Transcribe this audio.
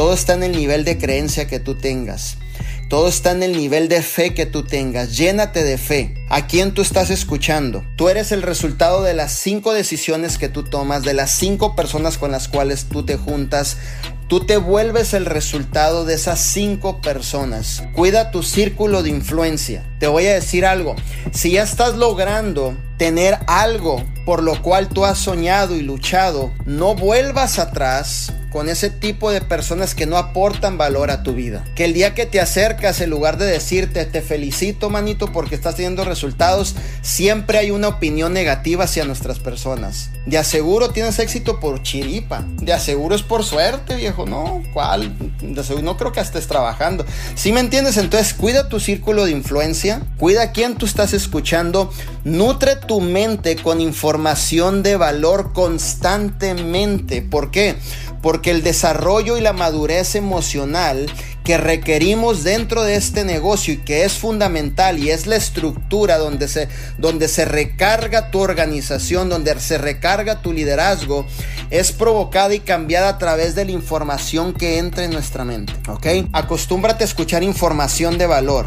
Todo está en el nivel de creencia que tú tengas. Todo está en el nivel de fe que tú tengas. Llénate de fe. ¿A quién tú estás escuchando? Tú eres el resultado de las cinco decisiones que tú tomas, de las cinco personas con las cuales tú te juntas. Tú te vuelves el resultado de esas cinco personas. Cuida tu círculo de influencia. Te voy a decir algo. Si ya estás logrando tener algo por lo cual tú has soñado y luchado, no vuelvas atrás con ese tipo de personas que no aportan valor a tu vida. Que el día que te acercas, en lugar de decirte te felicito, manito, porque estás teniendo resultados, siempre hay una opinión negativa hacia nuestras personas. De aseguro tienes éxito por chiripa. De aseguro es por suerte, viejo. No, ¿cuál? De aseguro, no creo que estés trabajando. Si me entiendes? Entonces cuida tu círculo de influencia. Cuida a quién tú estás escuchando. Nutre tu mente con información de valor constantemente. ¿Por qué? Porque el desarrollo y la madurez emocional que requerimos dentro de este negocio y que es fundamental y es la estructura donde se, donde se recarga tu organización, donde se recarga tu liderazgo, es provocada y cambiada a través de la información que entra en nuestra mente, ¿ok? Acostúmbrate a escuchar información de valor